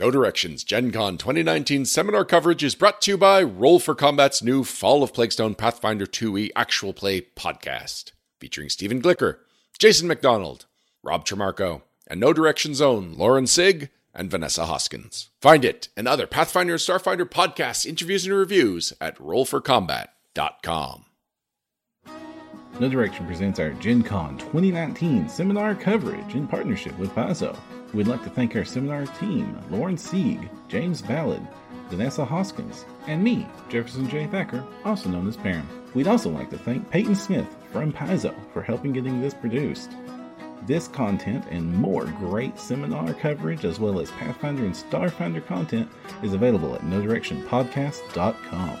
No Directions Gen Con 2019 seminar coverage is brought to you by Roll for Combat's new Fall of Plaguestone Pathfinder 2e actual play podcast, featuring Stephen Glicker, Jason McDonald, Rob Trimarco, and No Directions own Lauren Sieg and Vanessa Hoskins. Find it and other Pathfinder and Starfinder podcasts, interviews, and reviews at rollforcombat.com. No Direction presents our Gen Con 2019 seminar coverage in partnership with Paizo. We'd like to thank our seminar team, Lauren Sieg, James Ballard, Vanessa Hoskins, and me, Jefferson J. Thacker, also known as Param. We'd also like to thank Peyton Smith from Paizo for helping getting this produced. This content and more great seminar coverage, as well as Pathfinder and Starfinder content, is available at NoDirectionPodcast.com.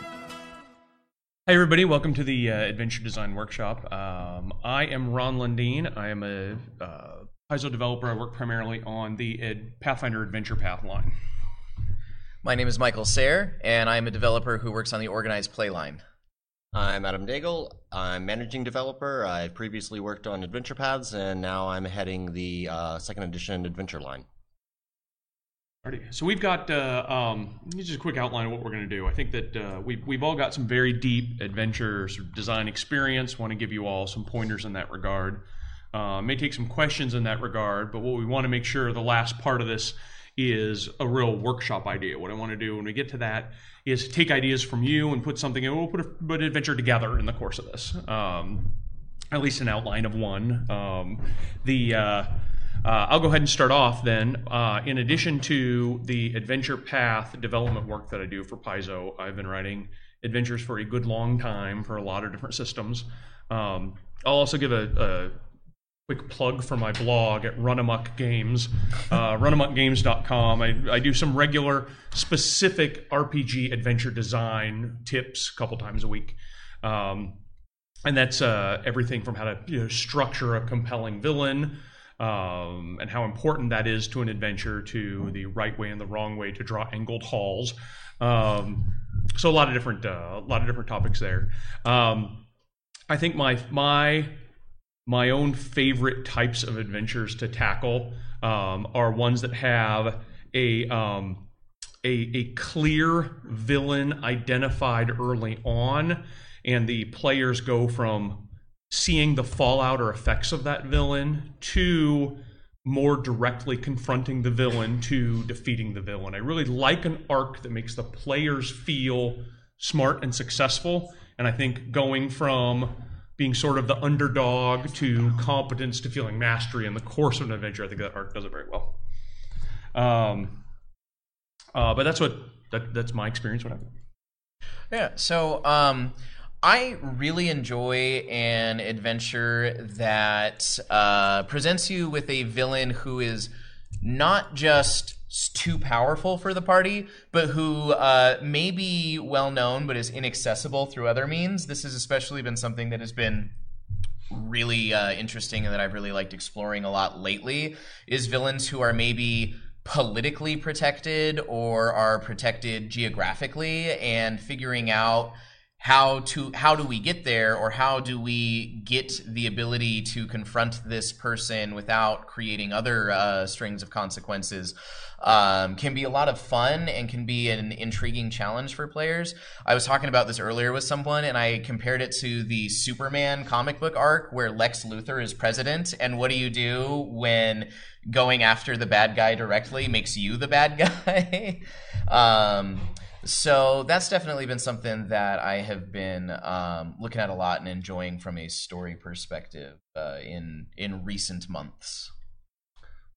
Hey everybody, welcome to the uh, Adventure Design Workshop. Um, I am Ron Lundeen. I am a uh, Paizo developer. I work primarily on the Ed Pathfinder Adventure Path line. My name is Michael Sayre, and I'm a developer who works on the organized play line. I'm Adam Daigle. I'm managing developer. I previously worked on Adventure Paths, and now I'm heading the uh, second edition Adventure line. Alrighty. So we've got uh, um, just a quick outline of what we're going to do. I think that uh, we've, we've all got some very deep adventure sort of design experience. Want to give you all some pointers in that regard. Uh, may take some questions in that regard, but what we want to make sure the last part of this is a real workshop idea. What I want to do when we get to that is take ideas from you and put something in. We'll put, a, put an adventure together in the course of this. Um, at least an outline of one. Um, the uh, uh, I'll go ahead and start off then. Uh, in addition to the adventure path development work that I do for Paizo, I've been writing adventures for a good long time for a lot of different systems. Um, I'll also give a, a quick plug for my blog at Runamuck Games, uh, runamuckgames.com. I, I do some regular specific RPG adventure design tips a couple times a week. Um, and that's uh, everything from how to you know, structure a compelling villain um, and how important that is to an adventure to the right way and the wrong way to draw angled halls. Um, so a lot of different, uh, a lot of different topics there. Um, I think my my my own favorite types of adventures to tackle um, are ones that have a, um, a, a clear villain identified early on, and the players go from seeing the fallout or effects of that villain to more directly confronting the villain to defeating the villain. I really like an arc that makes the players feel smart and successful. And I think going from being sort of the underdog to competence to feeling mastery in the course of an adventure. I think that arc does it very well. Um, uh, but that's what that, that's my experience. What happened? Yeah. So um, I really enjoy an adventure that uh, presents you with a villain who is not just too powerful for the party, but who uh, may be well known but is inaccessible through other means. This has especially been something that has been really uh, interesting and that I've really liked exploring a lot lately is villains who are maybe politically protected or are protected geographically and figuring out how to how do we get there or how do we get the ability to confront this person without creating other uh, strings of consequences um, can be a lot of fun and can be an intriguing challenge for players. I was talking about this earlier with someone and i compared it to the superman comic book arc where lex luthor is president and what do you do when going after the bad guy directly makes you the bad guy? Um, so that's definitely been something that I have been um, looking at a lot and enjoying from a story perspective uh, in in recent months.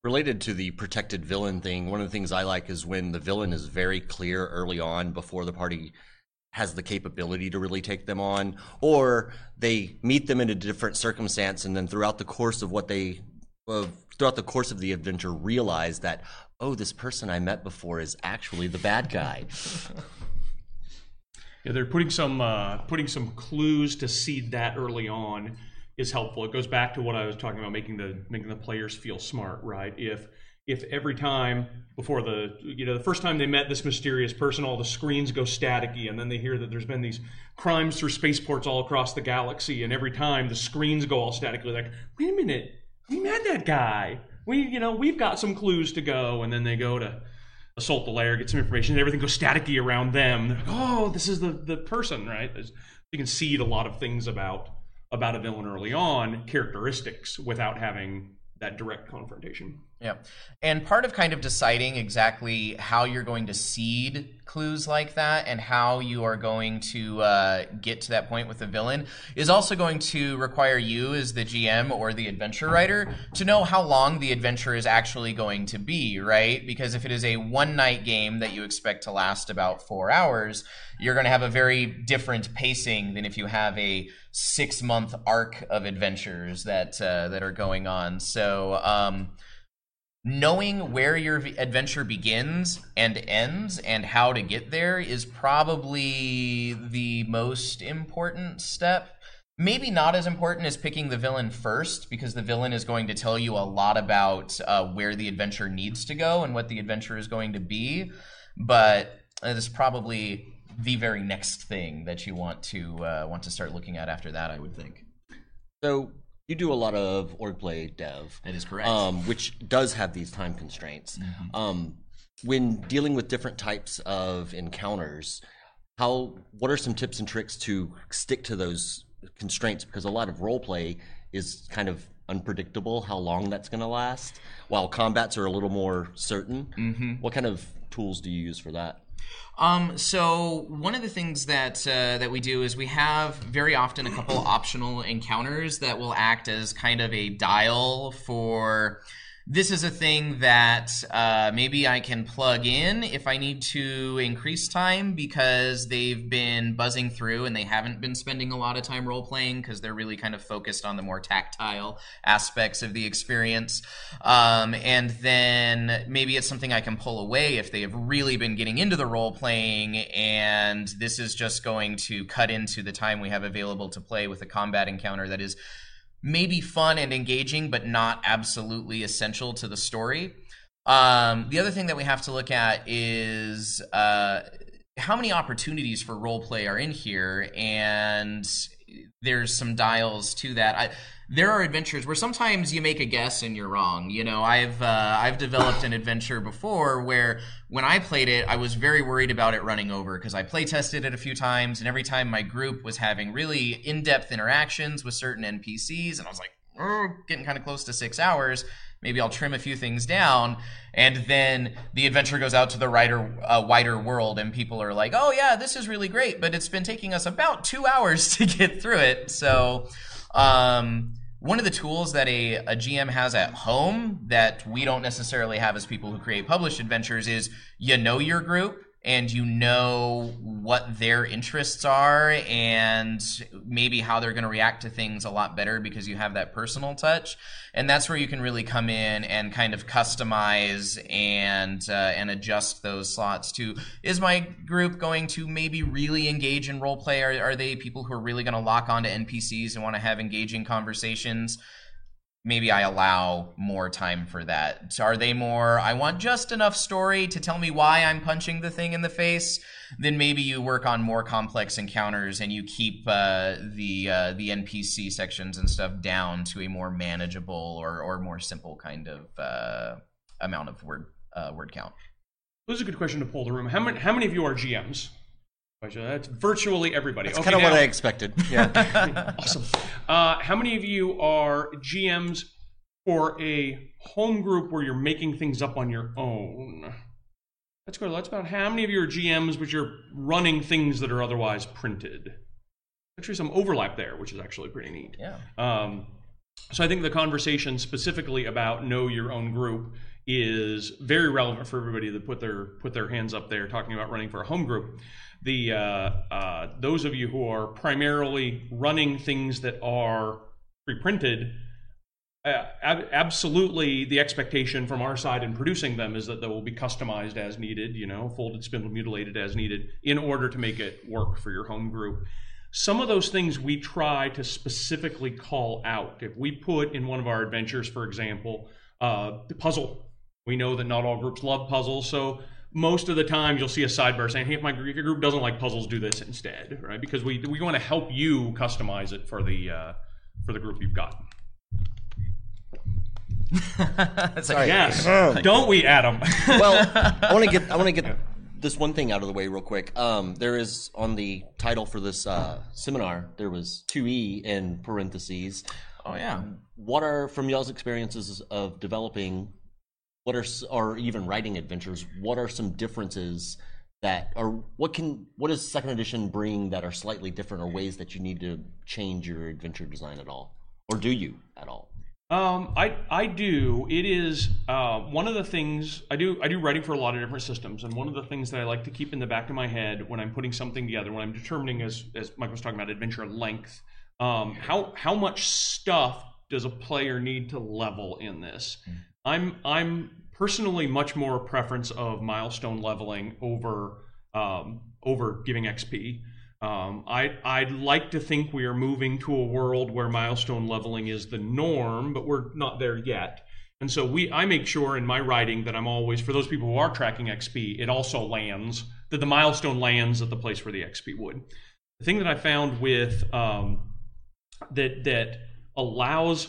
Related to the protected villain thing, one of the things I like is when the villain is very clear early on before the party has the capability to really take them on, or they meet them in a different circumstance, and then throughout the course of what they uh, throughout the course of the adventure realize that oh, this person I met before is actually the bad guy. yeah, they're putting some uh, putting some clues to seed that early on is helpful. It goes back to what I was talking about, making the making the players feel smart, right? If if every time before the you know the first time they met this mysterious person all the screens go staticky and then they hear that there's been these crimes through spaceports all across the galaxy and every time the screens go all statically like wait a minute we met that guy we you know we've got some clues to go and then they go to assault the lair, get some information, and everything goes staticky around them. They're like, oh, this is the the person, right? There's, you can seed a lot of things about about a villain early on, characteristics, without having that direct confrontation. Yeah. And part of kind of deciding exactly how you're going to seed clues like that and how you are going to uh, get to that point with the villain is also going to require you, as the GM or the adventure writer, to know how long the adventure is actually going to be, right? Because if it is a one night game that you expect to last about four hours, you're going to have a very different pacing than if you have a six month arc of adventures that uh, that are going on. So, um, knowing where your adventure begins and ends and how to get there is probably the most important step. Maybe not as important as picking the villain first, because the villain is going to tell you a lot about uh, where the adventure needs to go and what the adventure is going to be. But it is probably the very next thing that you want to uh, want to start looking at after that. I would think. So you do a lot of org play dev. That is correct. Um, which does have these time constraints. Um, when dealing with different types of encounters, how what are some tips and tricks to stick to those constraints? Because a lot of role play is kind of unpredictable how long that's going to last, while combats are a little more certain. What kind of tools do you use for that? Um, so one of the things that uh, that we do is we have very often a couple optional encounters that will act as kind of a dial for. This is a thing that uh, maybe I can plug in if I need to increase time because they've been buzzing through and they haven't been spending a lot of time role playing because they're really kind of focused on the more tactile aspects of the experience. Um, and then maybe it's something I can pull away if they have really been getting into the role playing, and this is just going to cut into the time we have available to play with a combat encounter that is maybe fun and engaging, but not absolutely essential to the story. Um, the other thing that we have to look at is uh, how many opportunities for role play are in here, and there's some dials to that. I, there are adventures where sometimes you make a guess and you're wrong. You know, I've uh, I've developed an adventure before where when I played it, I was very worried about it running over because I play tested it a few times, and every time my group was having really in depth interactions with certain NPCs, and I was like, oh, getting kind of close to six hours. Maybe I'll trim a few things down, and then the adventure goes out to the wider, uh, wider world, and people are like, "Oh yeah, this is really great," but it's been taking us about two hours to get through it. So, um, one of the tools that a, a GM has at home that we don't necessarily have as people who create published adventures is you know your group and you know what their interests are and maybe how they're going to react to things a lot better because you have that personal touch and that's where you can really come in and kind of customize and uh, and adjust those slots to is my group going to maybe really engage in role play? Are, are they people who are really going to lock onto npcs and want to have engaging conversations maybe I allow more time for that. Are they more, I want just enough story to tell me why I'm punching the thing in the face? Then maybe you work on more complex encounters and you keep uh, the uh, the NPC sections and stuff down to a more manageable or, or more simple kind of uh, amount of word uh, word count. This is a good question to pull the room. How many, how many of you are GMs? That's virtually everybody. That's Okay, kind of what I expected. Yeah. awesome. Uh, how many of you are GMs for a home group where you're making things up on your own? That's good. That's about how many of you are GMs, but you're running things that are otherwise printed. Actually, some overlap there, which is actually pretty neat. Yeah. Um, so I think the conversation specifically about know your own group is very relevant for everybody that put their put their hands up there talking about running for a home group. The uh, uh, those of you who are primarily running things that are pre-printed, uh, ab- absolutely the expectation from our side in producing them is that they will be customized as needed, you know, folded, spindled, mutilated as needed in order to make it work for your home group. Some of those things we try to specifically call out. If we put in one of our adventures, for example, uh, the puzzle, we know that not all groups love puzzles, so most of the time you'll see a sidebar saying, "Hey, if my if your group doesn't like puzzles, do this instead," right? Because we we want to help you customize it for the uh, for the group you've got. It's like, Sorry. Yes, don't we, Adam? well, I want to get I want to get this one thing out of the way real quick. Um, there is on the title for this uh, seminar there was two e in parentheses. oh yeah. What are from y'all's experiences of developing? What are or even writing adventures? What are some differences that or what can what does second edition bring that are slightly different or ways that you need to change your adventure design at all, or do you at all? Um, I I do. It is uh, one of the things I do. I do writing for a lot of different systems, and one of the things that I like to keep in the back of my head when I'm putting something together, when I'm determining, as as Mike was talking about, adventure length, um, how how much stuff does a player need to level in this? I'm I'm personally much more a preference of milestone leveling over um, over giving XP. Um, I, I'd like to think we are moving to a world where milestone leveling is the norm, but we're not there yet. And so we, I make sure in my writing that I'm always, for those people who are tracking XP, it also lands, that the milestone lands at the place where the XP would. The thing that I found with um, that that allows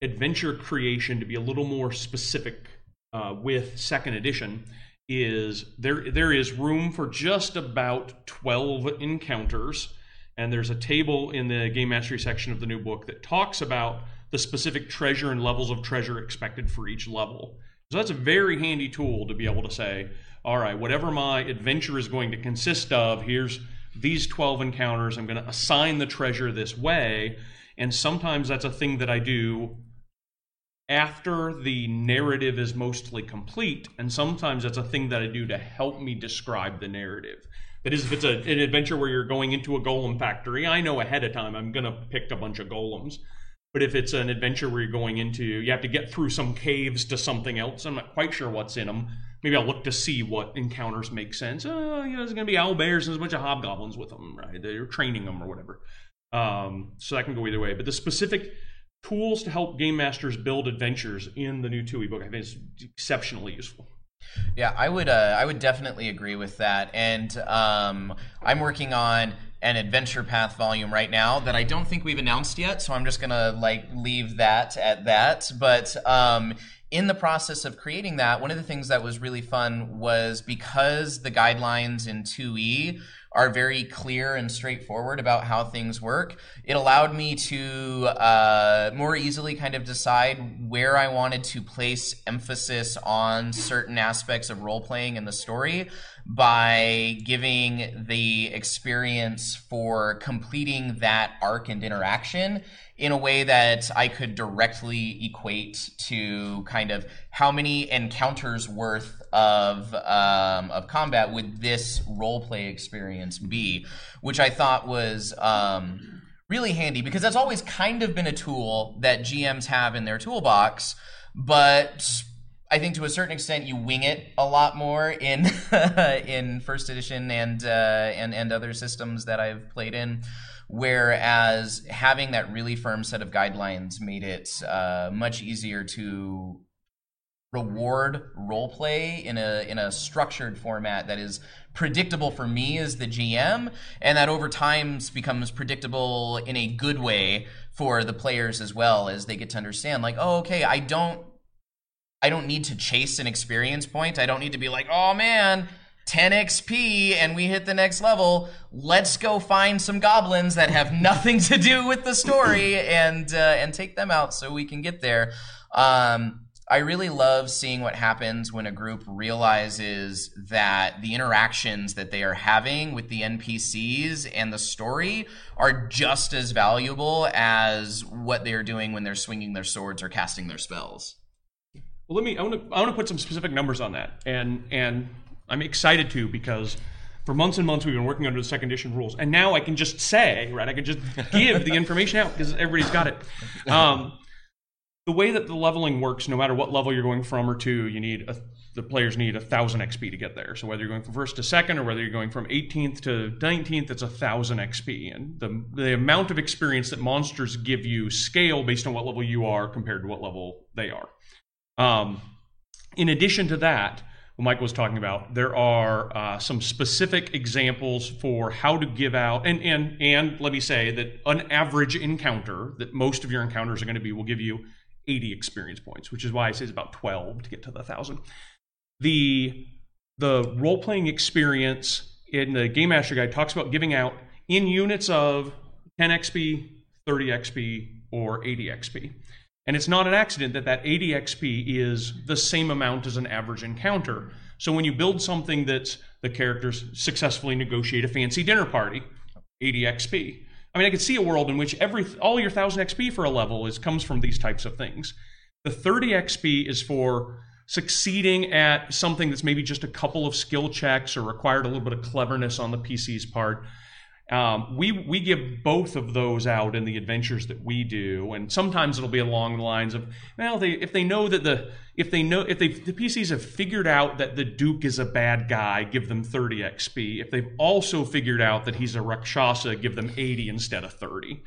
adventure creation to be a little more specific uh, with second edition is there there is room for just about 12 encounters. And there's a table in the game mastery section of the new book that talks about the specific treasure and levels of treasure expected for each level. So that's a very handy tool to be able to say all right whatever my adventure is going to consist of here's these 12 encounters. I'm going to assign the treasure this way. And sometimes that's a thing that i do after the narrative is mostly complete, and sometimes that's a thing that I do to help me describe the narrative. That is, if it's a, an adventure where you're going into a golem factory, I know ahead of time I'm going to pick a bunch of golems. But if it's an adventure where you're going into, you have to get through some caves to something else, I'm not quite sure what's in them. Maybe I'll look to see what encounters make sense. Oh, you know, there's going to be owl bears and there's a bunch of hobgoblins with them, right? They're training them or whatever. Um, so that can go either way. But the specific tools to help game masters build adventures in the new 2e book I think it's exceptionally useful. Yeah, I would. Uh, I would definitely agree with that. And um, I'm working on an adventure path volume right now that I don't think we've announced yet. So I'm just gonna like leave that at that. But um, in the process of creating that, one of the things that was really fun was because the guidelines in 2e are very clear and straightforward about how things work. It allowed me to uh, more easily kind of decide where I wanted to place emphasis on certain aspects of role playing in the story by giving the experience for completing that arc and interaction in a way that I could directly equate to kind of how many encounters worth of um, of combat would this role play experience be, which I thought was um, really handy because that's always kind of been a tool that GMs have in their toolbox, but I think to a certain extent you wing it a lot more in in first edition and uh, and and other systems that I've played in. Whereas having that really firm set of guidelines made it uh, much easier to reward role play in a in a structured format that is predictable for me as the GM and that over time becomes predictable in a good way for the players as well as they get to understand like oh okay I don't I don't need to chase an experience point I don't need to be like oh man 10 XP and we hit the next level. Let's go find some goblins that have nothing to do with the story and uh, and take them out so we can get there. Um, I really love seeing what happens when a group realizes that the interactions that they are having with the NPCs and the story are just as valuable as what they are doing when they're swinging their swords or casting their spells. Well, let me. I want to. I want to put some specific numbers on that, and and I'm excited to because for months and months we've been working under the second edition rules, and now I can just say, right? I can just give the information out because everybody's got it. Um, the way that the leveling works, no matter what level you're going from or to, you need a, the players need a thousand XP to get there. So whether you're going from first to second, or whether you're going from 18th to 19th, it's a thousand XP, and the the amount of experience that monsters give you scale based on what level you are compared to what level they are. Um, in addition to that, what Mike was talking about, there are uh, some specific examples for how to give out, and and and let me say that an average encounter that most of your encounters are going to be will give you 80 experience points, which is why I say it's about 12 to get to the 1,000. The, the role playing experience in the Game Master Guide talks about giving out in units of 10 XP, 30 XP, or 80 XP. And it's not an accident that that 80 XP is the same amount as an average encounter. So when you build something that the characters successfully negotiate a fancy dinner party, 80 XP. I mean, I could see a world in which every all your 1000 XP for a level is comes from these types of things. The 30 XP is for succeeding at something that's maybe just a couple of skill checks or required a little bit of cleverness on the PC's part. Um, we we give both of those out in the adventures that we do, and sometimes it'll be along the lines of, well, they if they know that the if they know if they the PCs have figured out that the Duke is a bad guy, give them 30 XP. If they've also figured out that he's a Rakshasa, give them 80 instead of 30.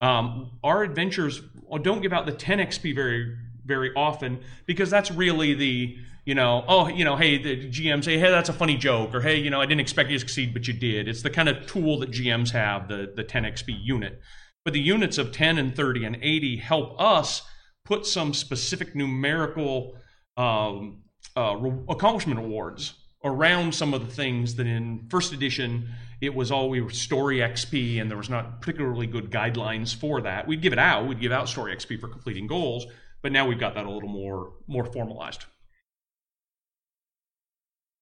Um, our adventures don't give out the 10 XP very very often because that's really the you know, oh, you know, hey, the GM say, hey, that's a funny joke, or hey, you know, I didn't expect you to succeed, but you did. It's the kind of tool that GMs have, the the 10 XP unit. But the units of 10 and 30 and 80 help us put some specific numerical um, uh, accomplishment awards around some of the things that in first edition it was all we were story XP, and there was not particularly good guidelines for that. We'd give it out, we'd give out story XP for completing goals, but now we've got that a little more more formalized.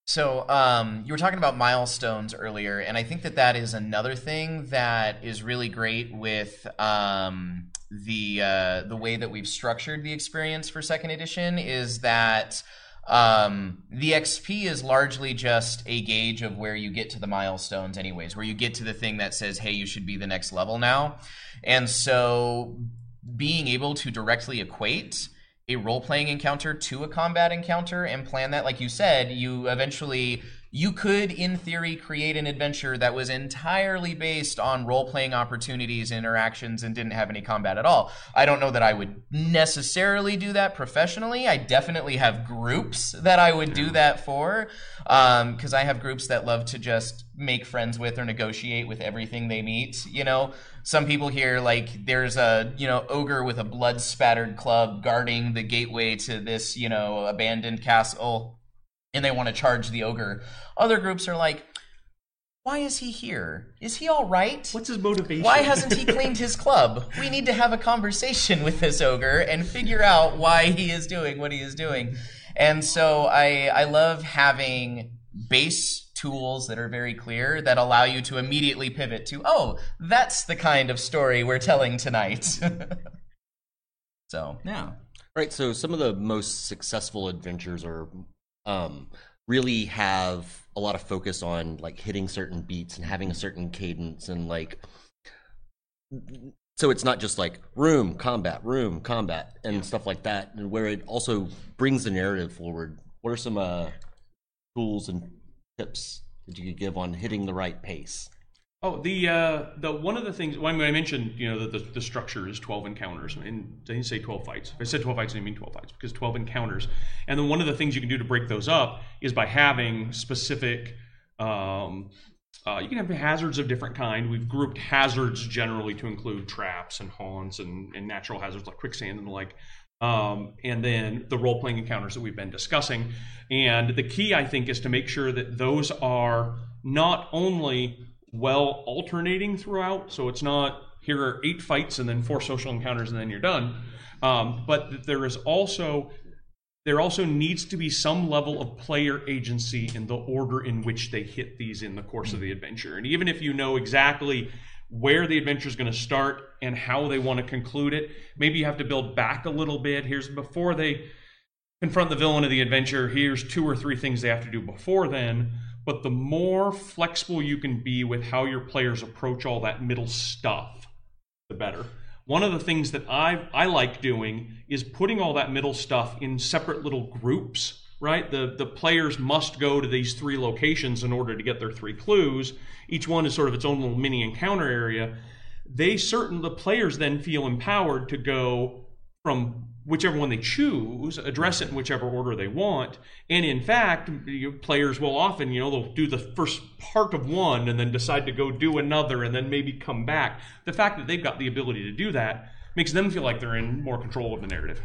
So um, you were talking about milestones earlier, and I think that that is another thing that is really great with um, the uh, the way that we've structured the experience for second edition is that um, the XP is largely just a gauge of where you get to the milestones, anyways, where you get to the thing that says, "Hey, you should be the next level now," and so being able to directly equate a role playing encounter to a combat encounter and plan that. Like you said you eventually you could in theory create an adventure that was entirely based on role playing opportunities interactions and didn't have any combat at all. I don't know that i would necessarily do that professionally. I definitely have groups that i would do that for because um, i have groups that love to just make friends with or negotiate with everything they meet you know some people here like there's a you know ogre with a blood spattered club guarding the gateway to this you know abandoned castle and they want to charge the ogre other groups are like why is he here? Is he all right? What's his motivation? Why hasn't he cleaned his club? We need to have a conversation with this ogre and figure out why he is doing what he is doing. And so I I love having base tools that are very clear that allow you to immediately pivot to, oh, that's the kind of story we're telling tonight. so, yeah. Right. So, some of the most successful adventures are um, really have a lot of focus on like hitting certain beats and having a certain cadence and like so it's not just like room combat room combat and yeah. stuff like that and where it also brings the narrative forward what are some uh, tools and tips that you could give on hitting the right pace? Oh, the uh, the one of the things when I mentioned, you know, that the, the structure is twelve encounters, and I didn't say twelve fights. If I said twelve fights, I didn't mean twelve fights because twelve encounters. And then one of the things you can do to break those up is by having specific. Um, uh, you can have hazards of different kind. We've grouped hazards generally to include traps and haunts and, and natural hazards like quicksand and the like um, and then the role playing encounters that we've been discussing. And the key, I think, is to make sure that those are not only well alternating throughout, so it's not here are eight fights and then four social encounters and then you're done, um, but that there is also there also needs to be some level of player agency in the order in which they hit these in the course of the adventure. And even if you know exactly where the adventure is going to start and how they want to conclude it. Maybe you have to build back a little bit. Here's before they confront the villain of the adventure, here's two or three things they have to do before then. But the more flexible you can be with how your players approach all that middle stuff, the better. One of the things that I I like doing is putting all that middle stuff in separate little groups right? The the players must go to these three locations in order to get their three clues. Each one is sort of its own little mini encounter area. They certain the players then feel empowered to go from whichever one they choose, address it in whichever order they want. And in fact, players will often, you know, they'll do the first part of one and then decide to go do another and then maybe come back. The fact that they've got the ability to do that makes them feel like they're in more control of the narrative.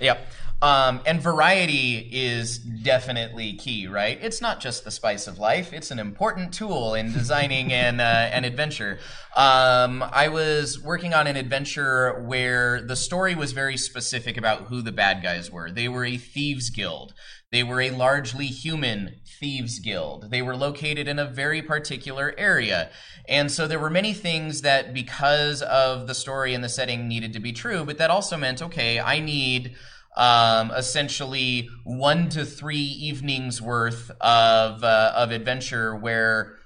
Yep. Um, and variety is definitely key, right? It's not just the spice of life; it's an important tool in designing an uh, an adventure. Um, I was working on an adventure where the story was very specific about who the bad guys were. They were a thieves guild. They were a largely human thieves guild. They were located in a very particular area. And so there were many things that, because of the story and the setting, needed to be true, but that also meant okay, I need um, essentially one to three evenings worth of uh, of adventure where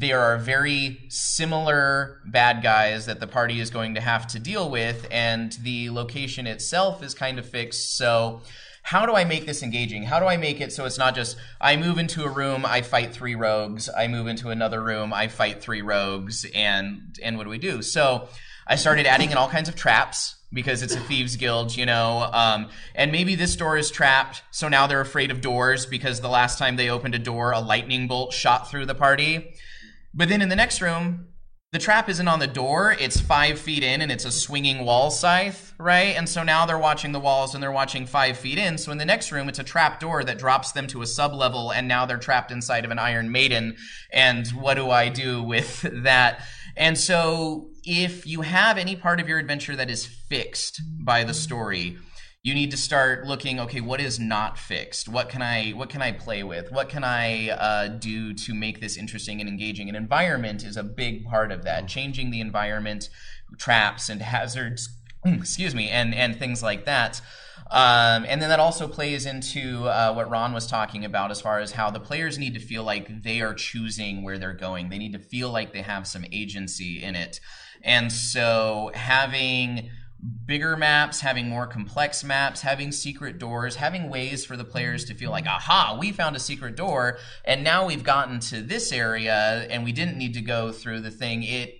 there are very similar bad guys that the party is going to have to deal with, and the location itself is kind of fixed. So, how do I make this engaging? How do I make it so it's not just I move into a room, I fight three rogues, I move into another room, I fight three rogues, and and what do we do? So, I started adding in all kinds of traps because it's a thieves guild, you know. Um, and maybe this door is trapped, so now they're afraid of doors because the last time they opened a door, a lightning bolt shot through the party. But then in the next room, the trap isn't on the door, it's five feet in and it's a swinging wall scythe, right? And so now they're watching the walls and they're watching five feet in. So in the next room, it's a trap door that drops them to a sub level and now they're trapped inside of an Iron Maiden. And what do I do with that? And so if you have any part of your adventure that is fixed by the story, you need to start looking okay what is not fixed? What can i what can i play with? What can i uh, do to make this interesting and engaging? An environment is a big part of that. Changing the environment traps and hazards excuse me and and things like that. Um, and then that also plays into uh, what Ron was talking about as far as how the players need to feel like they are choosing where they're going. They need to feel like they have some agency in it. And so having bigger maps, having more complex maps, having secret doors, having ways for the players to feel like, aha, we found a secret door, and now we've gotten to this area and we didn't need to go through the thing. It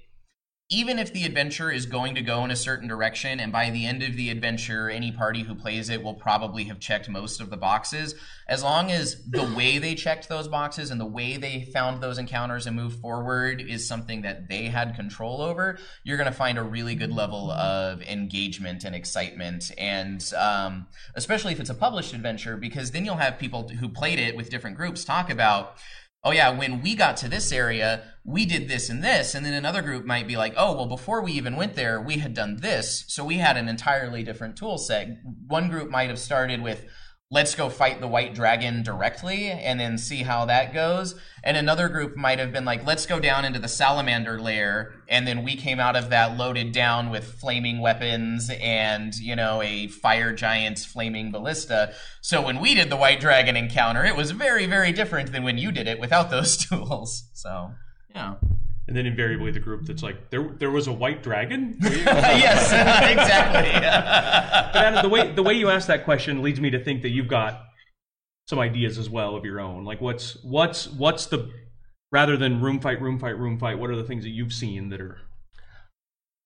even if the adventure is going to go in a certain direction, and by the end of the adventure, any party who plays it will probably have checked most of the boxes, as long as the way they checked those boxes and the way they found those encounters and moved forward is something that they had control over, you're going to find a really good level of engagement and excitement. And um, especially if it's a published adventure, because then you'll have people who played it with different groups talk about oh yeah, when we got to this area, we did this and this. And then another group might be like, oh, well, before we even went there, we had done this. So we had an entirely different tool set. One group might have started with, let's go fight the white dragon directly and then see how that goes. And another group might have been like, let's go down into the salamander lair. And then we came out of that loaded down with flaming weapons and, you know, a fire giant's flaming ballista. So when we did the white dragon encounter, it was very, very different than when you did it without those tools. So, yeah. And then invariably the group that's like, there, there was a white dragon. yes, exactly. but Adam, the way the way you ask that question leads me to think that you've got some ideas as well of your own. Like, what's what's what's the rather than room fight, room fight, room fight? What are the things that you've seen that are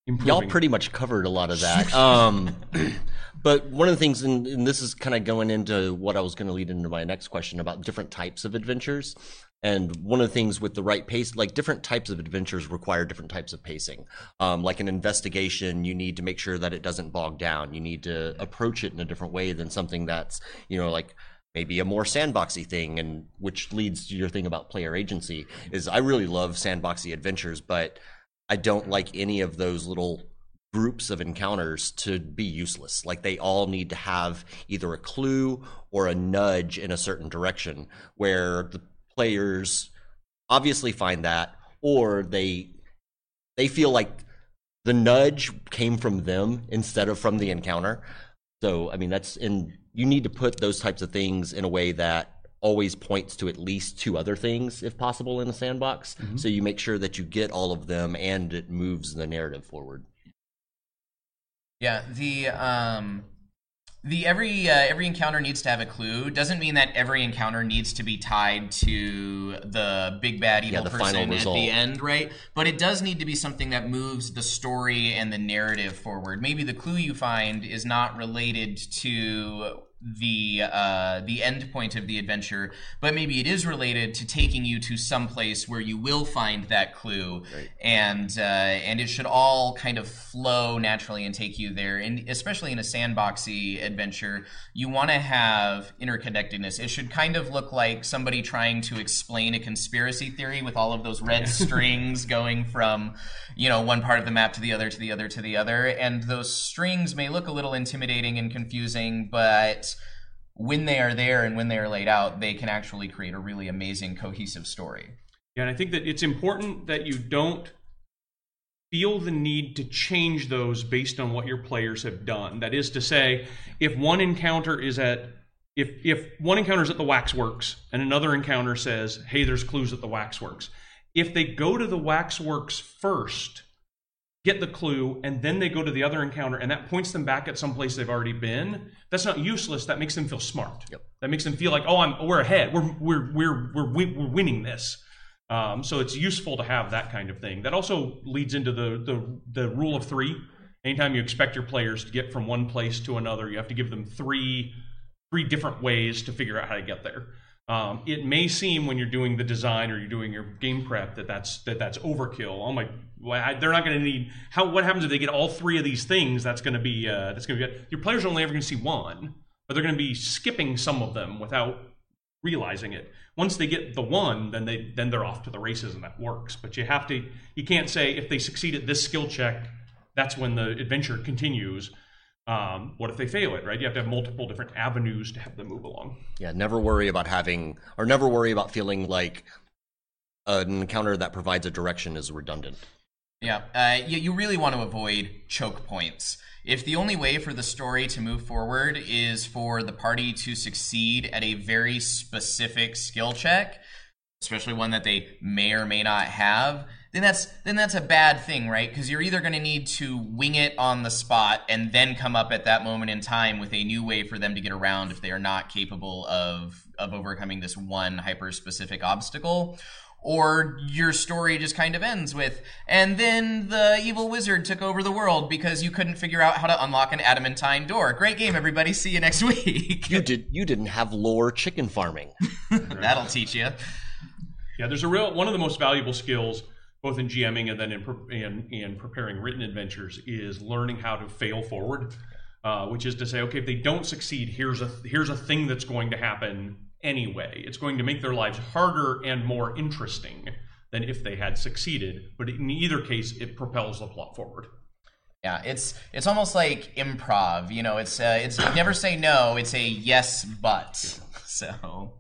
improving? Y'all pretty much covered a lot of that. um, but one of the things, and, and this is kind of going into what I was going to lead into my next question about different types of adventures. And one of the things with the right pace, like different types of adventures require different types of pacing. Um, like an investigation, you need to make sure that it doesn't bog down. You need to approach it in a different way than something that's, you know, like maybe a more sandboxy thing and which leads to your thing about player agency is I really love sandboxy adventures, but I don't like any of those little groups of encounters to be useless. Like they all need to have either a clue or a nudge in a certain direction where the players obviously find that or they they feel like the nudge came from them instead of from the encounter. So I mean that's in you need to put those types of things in a way that always points to at least two other things if possible in a sandbox mm-hmm. so you make sure that you get all of them and it moves the narrative forward yeah the um the every uh, every encounter needs to have a clue. Doesn't mean that every encounter needs to be tied to the big bad evil yeah, person at the end right? But it does need to be something that moves the story and the narrative forward. Maybe the clue you find is not related to the uh, the end point of the adventure, but maybe it is related to taking you to some place where you will find that clue, Right. and uh, and it should all kind of flow naturally and take you there. And especially in a sandboxy adventure, you want to have interconnectedness. It should kind of look like somebody trying to explain a conspiracy theory with all of those red strings going from you know one part of the map to the other to the other to the other, and those strings may look a little intimidating and confusing, but when they are there and when they are laid out, they can actually create a really amazing cohesive story. Yeah, and I think that it's important that you don't feel the need to change those based on what your players have done. That is to say, if one encounter is at if if one encounter is at the waxworks and another encounter says, "Hey, there's clues at the waxworks," if they go to the waxworks first, get the clue, and then they go to the other encounter, and that points them back at some place they've already been. That's not useless. That makes them feel smart. Yep. That makes them feel like, "Oh, I'm we're ahead. We're we're we're we're we're winning this." Um, so it's useful to have that kind of thing. That also leads into the, the the rule of three. Anytime you expect your players to get from one place to another, you have to give them three three different ways to figure out how to get there. Um, it may seem when you're doing the design or you're doing your game prep that that's that that's overkill. Oh my, well, I, they're not going to need how. What happens if they get all three of these things? That's going to be uh, that's going to be. Your players are only ever going to see one, but they're going to be skipping some of them without realizing it. Once they get the one, then they then they're off to the races and that works. But you have to you can't say if they succeed at this skill check, that's when the adventure continues. Um, what if they fail it, right? You have to have multiple different avenues to have them move along. Yeah, never worry about having, or never worry about feeling like an encounter that provides a direction is redundant. Yeah, uh, you, you really want to avoid choke points. If the only way for the story to move forward is for the party to succeed at a very specific skill check, especially one that they may or may not have, then that's then that's a bad thing, right? Because you're either going to need to wing it on the spot and then come up at that moment in time with a new way for them to get around if they are not capable of of overcoming this one hyper specific obstacle or your story just kind of ends with and then the evil wizard took over the world because you couldn't figure out how to unlock an adamantine door great game everybody see you next week You did, you didn't have lore chicken farming. that'll teach you Yeah, there's a real one of the most valuable skills, both in GMing and then in in, in preparing written adventures, is learning how to fail forward. Uh, which is to say, okay, if they don't succeed, here's a here's a thing that's going to happen anyway. It's going to make their lives harder and more interesting than if they had succeeded. But in either case, it propels the plot forward. yeah it's it's almost like improv you know it's uh, it's never say no it's a yes but so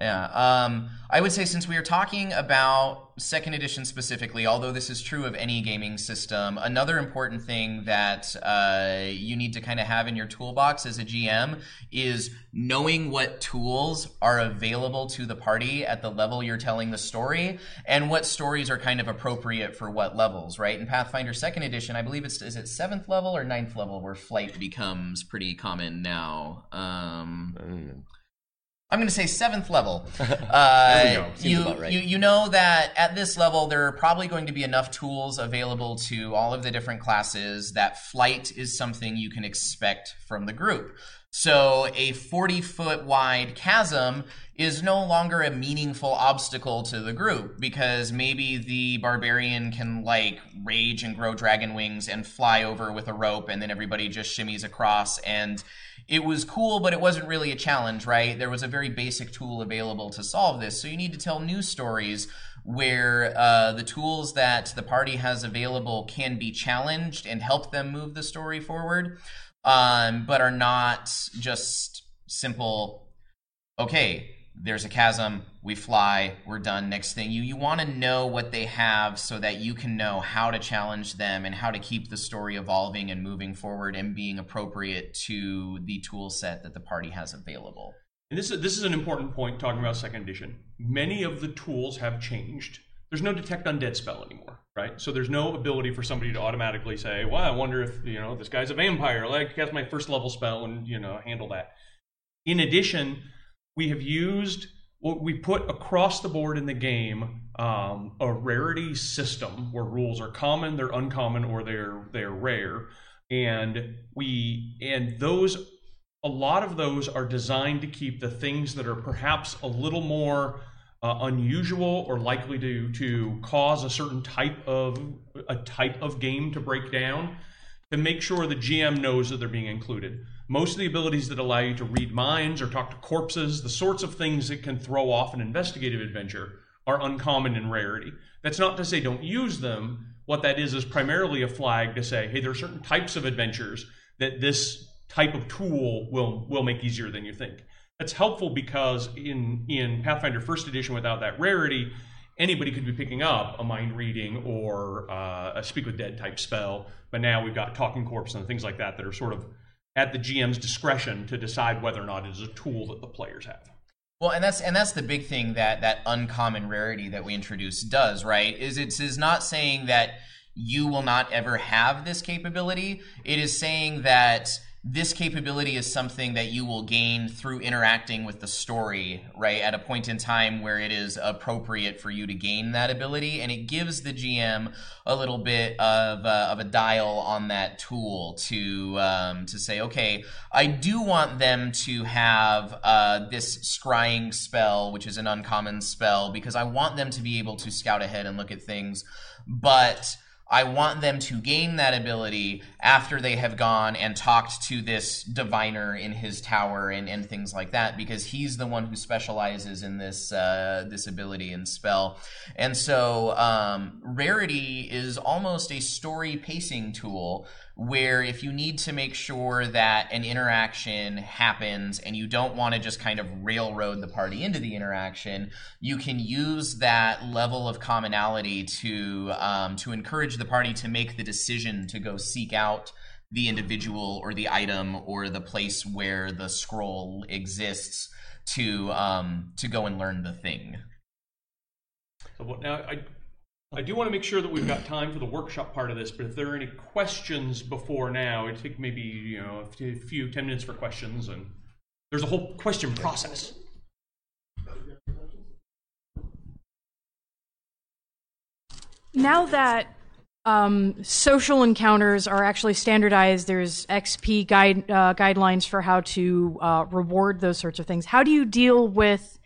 yeah um i would say since we are talking about second edition specifically although this is true of any gaming system another important thing that uh, you need to kind of have in your toolbox as a gm is knowing what tools are available to the party at the level you're telling the story and what stories are kind of appropriate for what levels right in pathfinder second edition i believe it's is it seventh level or ninth level where flight becomes pretty common now um Mm. I'm going to say seventh level. Uh, you, about right. you you know that at this level there are probably going to be enough tools available to all of the different classes that flight is something you can expect from the group. So a 40 foot wide chasm is no longer a meaningful obstacle to the group because maybe the barbarian can like rage and grow dragon wings and fly over with a rope and then everybody just shimmies across and it was cool, but it wasn't really a challenge, right? There was a very basic tool available to solve this. So you need to tell new stories where uh, the tools that the party has available can be challenged and help them move the story forward, um, but are not just simple, okay, there's a chasm, we fly, we're done, next thing. You, you want to know what they have so that you can know how to challenge them and how to keep the story evolving and moving forward and being appropriate to the tool set that the party has available. And this is this is an important point talking about second edition. Many of the tools have changed. There's no detect undead spell anymore, right? So there's no ability for somebody to automatically say, "Well, I wonder if you know this guy's a vampire. Like, cast my first level spell and you know handle that." In addition, we have used we put across the board in the game um, a rarity system where rules are common, they're uncommon, or they're they're rare, and we and those a lot of those are designed to keep the things that are perhaps a little more uh, unusual or likely to to cause a certain type of a type of game to break down to make sure the GM knows that they're being included. Most of the abilities that allow you to read minds or talk to corpses, the sorts of things that can throw off an investigative adventure, are uncommon in rarity. That's not to say don't use them. What that is is primarily a flag to say, hey, there are certain types of adventures that this type of tool will will make easier than you think. That's helpful because in in Pathfinder First Edition, without that rarity, anybody could be picking up a mind reading or uh, a speak with dead type spell. But now we've got talking corpse and things like that that are sort of at the GM's discretion to decide whether or not it is a tool that the players have. Well, and that's and that's the big thing that that uncommon rarity that we introduce does, right? Is it is not saying that you will not ever have this capability. It is saying that this capability is something that you will gain through interacting with the story, right? At a point in time where it is appropriate for you to gain that ability, and it gives the GM a little bit of, uh, of a dial on that tool to um, to say, okay, I do want them to have uh, this scrying spell, which is an uncommon spell, because I want them to be able to scout ahead and look at things, but I want them to gain that ability after they have gone and talked to this diviner in his tower and, and things like that, because he's the one who specializes in this uh, this ability and spell. And so, um, rarity is almost a story pacing tool where if you need to make sure that an interaction happens and you don't want to just kind of railroad the party into the interaction, you can use that level of commonality to um, to encourage the party to make the decision to go seek out the individual or the item or the place where the scroll exists to um, to go and learn the thing. So what now? I I do want to make sure that we've got time for the workshop part of this, but if there are any questions before now, i'd take maybe, you know, a few- few, 10 minutes for questions, and there's a whole question process. now that um, social encounters are actually standardized, there's XP guide uh, guidelines for how to uh, reward those sorts of things. How do you deal with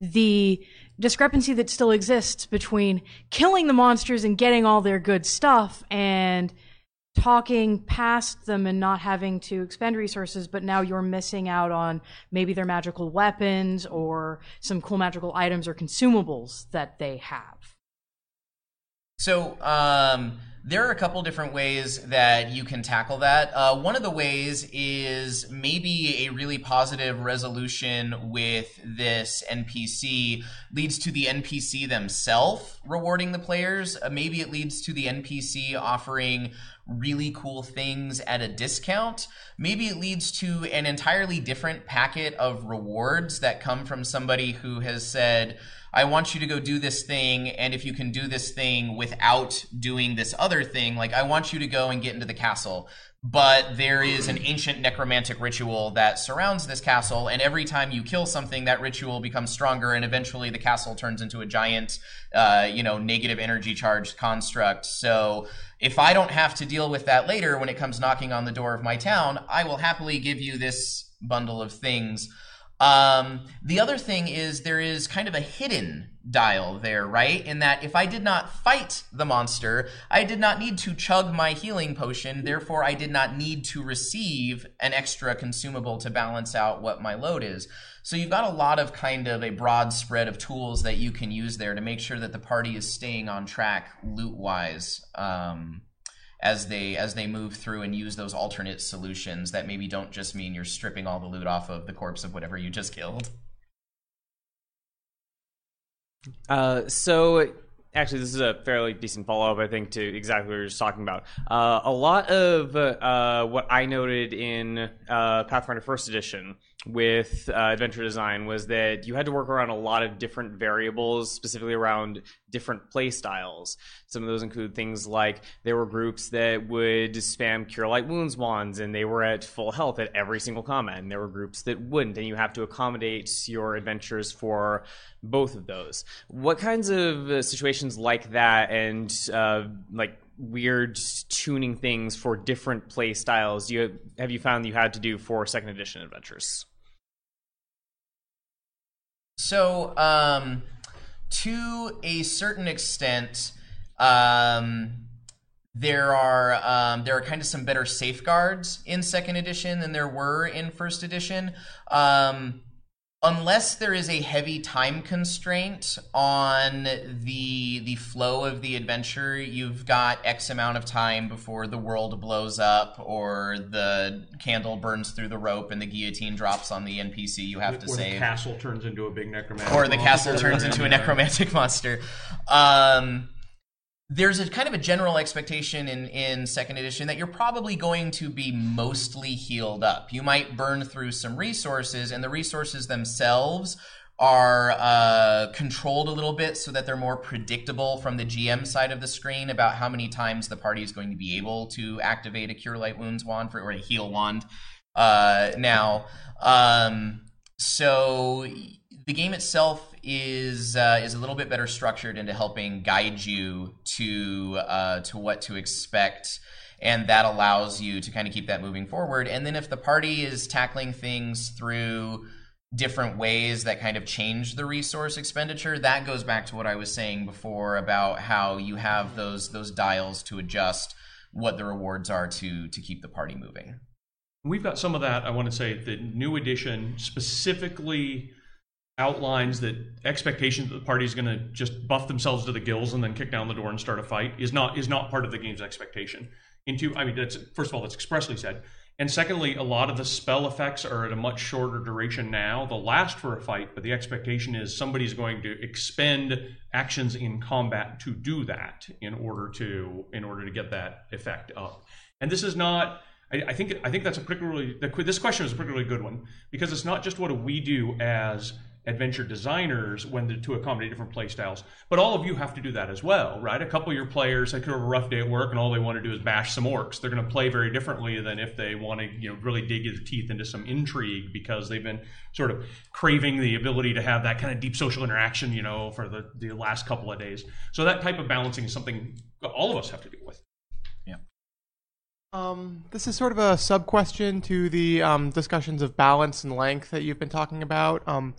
the discrepancy that still exists between killing the monsters and getting all their good stuff and talking past them and not having to expend resources, but now you're missing out on maybe their magical weapons or some cool magical items or consumables that they have? So um, there are a couple different ways that you can tackle that. Uh, one of the ways is maybe a really positive resolution with this NPC leads to the NPC themselves rewarding the players. Uh, maybe it leads to the NPC offering really cool things at a discount. Maybe it leads to an entirely different packet of rewards that come from somebody who has said, I want you to go do this thing, and if you can do this thing without doing this other thing, like I want you to go and get into the castle. But there is an ancient necromantic ritual that surrounds this castle, and every time you kill something, that ritual becomes stronger, and eventually the castle turns into a giant, uh, you know, negative energy charged construct. So if I don't have to deal with that later when it comes knocking on the door of my town, I will happily give you this bundle of things. Um, the other thing is there is kind of a hidden dial there, right? In that if I did not fight the monster, I did not need to chug my healing potion, therefore I did not need to receive an extra consumable to balance out what my load is. So you've got a lot of kind of a broad spread of tools that you can use there to make sure that the party is staying on track loot wise. Um, as they as they move through and use those alternate solutions that maybe don't just mean you're stripping all the loot off of the corpse of whatever you just killed. Uh, so actually, this is a fairly decent follow up, I think, to exactly what we were just talking about. Uh, a lot of uh, what I noted in uh, Pathfinder First Edition with uh, adventure design was that you had to work around a lot of different variables, specifically around different play styles. Some of those include things like there were groups that would spam Cure Light Wounds wands and they were at full health at every single combat, and there were groups that wouldn't, and you have to accommodate your adventures for both of those. What kinds of uh, situations like that and uh, like weird tuning things for different play styles you have you found you had to do for second edition adventures? So, um, to a certain extent, um, there are um, there are kind of some better safeguards in second edition than there were in first edition. Um, unless there is a heavy time constraint on the the flow of the adventure you've got x amount of time before the world blows up or the candle burns through the rope and the guillotine drops on the npc you have to or save the castle turns into a big necromantic or the castle monster. turns into a necromantic monster. Um, there's a kind of a general expectation in, in second edition that you're probably going to be mostly healed up. You might burn through some resources, and the resources themselves are uh, controlled a little bit so that they're more predictable from the GM side of the screen about how many times the party is going to be able to activate a Cure Light Wounds wand for, or a Heal wand. Uh, now, um, so the game itself is uh, is a little bit better structured into helping guide you to uh, to what to expect, and that allows you to kind of keep that moving forward. And then if the party is tackling things through different ways that kind of change the resource expenditure, that goes back to what I was saying before about how you have those those dials to adjust what the rewards are to to keep the party moving. We've got some of that. I want to say the new edition specifically outlines that expectation that the party is going to just buff themselves to the gills and then kick down the door and start a fight is not is not part of the game's expectation. Into I mean, that's first of all, that's expressly said, and secondly, a lot of the spell effects are at a much shorter duration now. They'll last for a fight, but the expectation is somebody's going to expend actions in combat to do that in order to in order to get that effect up. And this is not I, think I think that's a particularly this question is a particularly good one because it's not just what do we do as adventure designers when the, to accommodate different play styles, but all of you have to do that as well, right? A couple of your players they could have a rough day at work and all they want to do is bash some orcs. They're going to play very differently than if they want to you know really dig their teeth into some intrigue because they've been sort of craving the ability to have that kind of deep social interaction, you know, for the, the last couple of days. So that type of balancing is something all of us have to deal with. Yeah. Um, this is sort of a sub question to the um, discussions of balance and length that you've been talking about. Um,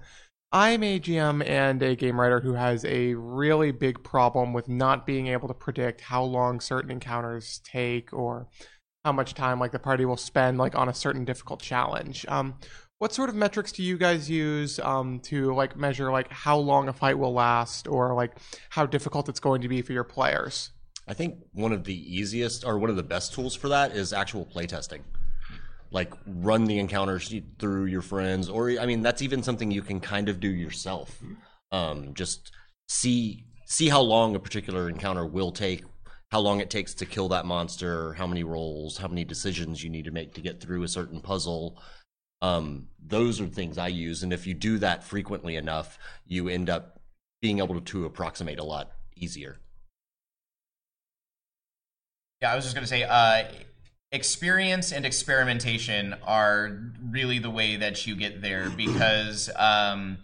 I'm a GM and a game writer who has a really big problem with not being able to predict how long certain encounters take or how much time like the party will spend like on a certain difficult challenge. Um, what sort of metrics do you guys use um, to like measure like how long a fight will last or like how difficult it's going to be for your players? I think one of the easiest or one of the best tools for that is actual playtesting. Like run the encounters through your friends, or I mean, that's even something you can kind of do yourself. Um, just see see how long a particular encounter will take, how long it takes to kill that monster, how many rolls, how many decisions you need to make to get through a certain puzzle. Um, those are things I use, and if you do that frequently enough, you end up being able to approximate a lot easier. Yeah, I was just going to say, uh, experience and experimentation are really the way that you get there because um,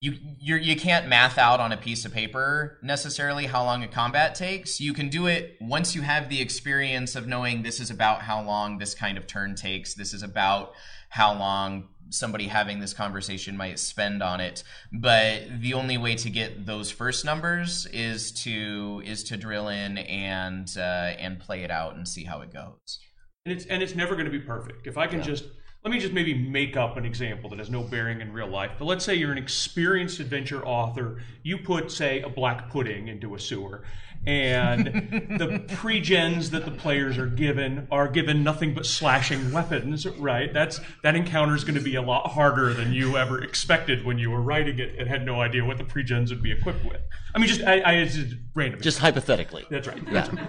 you you're, you can't math out on a piece of paper necessarily how long a combat takes. You can do it once you have the experience of knowing this is about how long this kind of turn takes. This is about how long somebody having this conversation might spend on it. But the only way to get those first numbers is to is to drill in and uh, and play it out and see how it goes. And it's and it's never going to be perfect. If i can yeah. just let me just maybe make up an example that has no bearing in real life but let's say you're an experienced adventure author. You put say a black pudding into a sewer and the pre-gens that the players are given are given nothing but slashing weapons right? That's that encounter is going to be a lot harder than you ever expected when you were writing it and had no idea what the pre-gens would be equipped with. I mean just i, I it's just random. Just hypothetically. That's right. Yeah.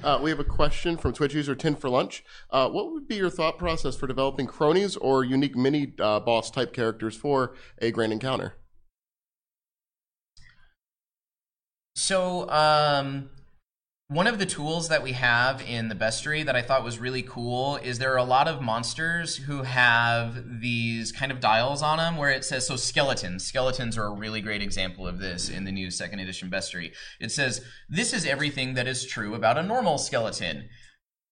Uh, we have a question from twitch user tin for lunch. Uh, what would be your thought process for developing cronies or unique mini uh, boss type characters for a grand encounter So, um, one of the tools that we have in the bestiary that I thought was really cool is there are a lot of monsters who have these kind of dials on them where it says so skeletons. Skeletons are a really great example of this in the new second edition bestiary. It says this is everything that is true about a normal skeleton.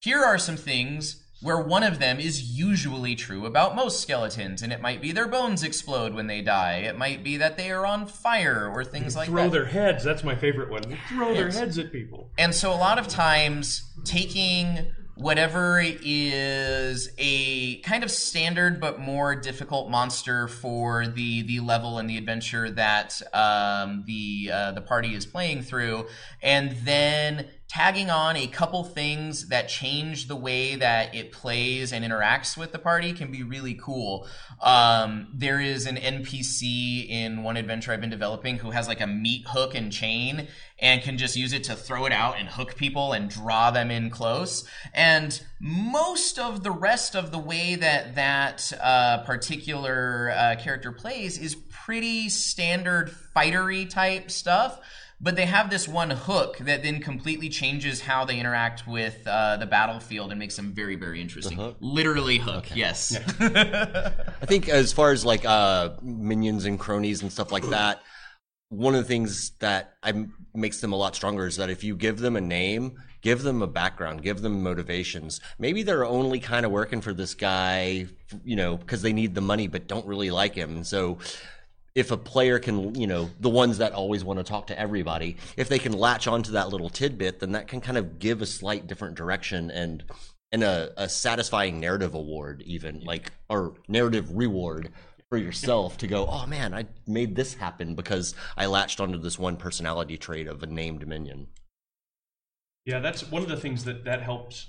Here are some things where one of them is usually true about most skeletons, and it might be their bones explode when they die. It might be that they are on fire or things like Throw that. Throw their heads. That's my favorite one. They throw their heads at people. And so a lot of times taking whatever is a kind of standard but more difficult monster for the the level and the adventure that um, the uh, the party is playing through, and then tagging on a couple things that change the way that it plays and interacts with the party can be really cool. Um, there is an NPC in one adventure I've been developing who has like a meat hook and chain and can just use it to throw it out and hook people and draw them in close. And most of the rest of the way that that uh, particular uh, character plays is pretty standard fightery type stuff. But they have this one hook that then completely changes how they interact with uh, the battlefield and makes them very, very interesting. hook? Literally hook, yes. I think as far as like uh minions and cronies and stuff like that, one of the things that I makes them a lot stronger is that if you give them a name, give them a background, give them motivations. Maybe they're only kind of working for this guy, you know, because they need the money but don't really like him. And so if a player can, you know, the ones that always want to talk to everybody, if they can latch onto that little tidbit, then that can kind of give a slight different direction and and a, a satisfying narrative award, even like or narrative reward for yourself to go, oh man, I made this happen because I latched onto this one personality trait of a named minion. Yeah, that's one of the things that that helps